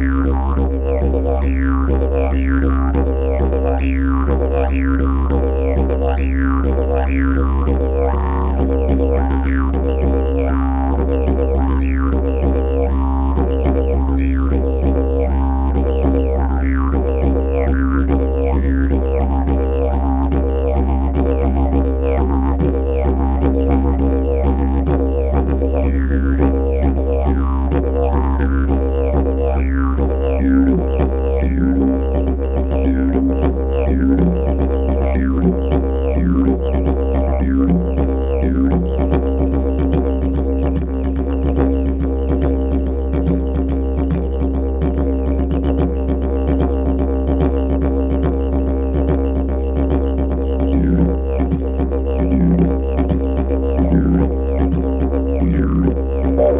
Here to the water, here to the water, here to the water, here to the water.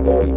you.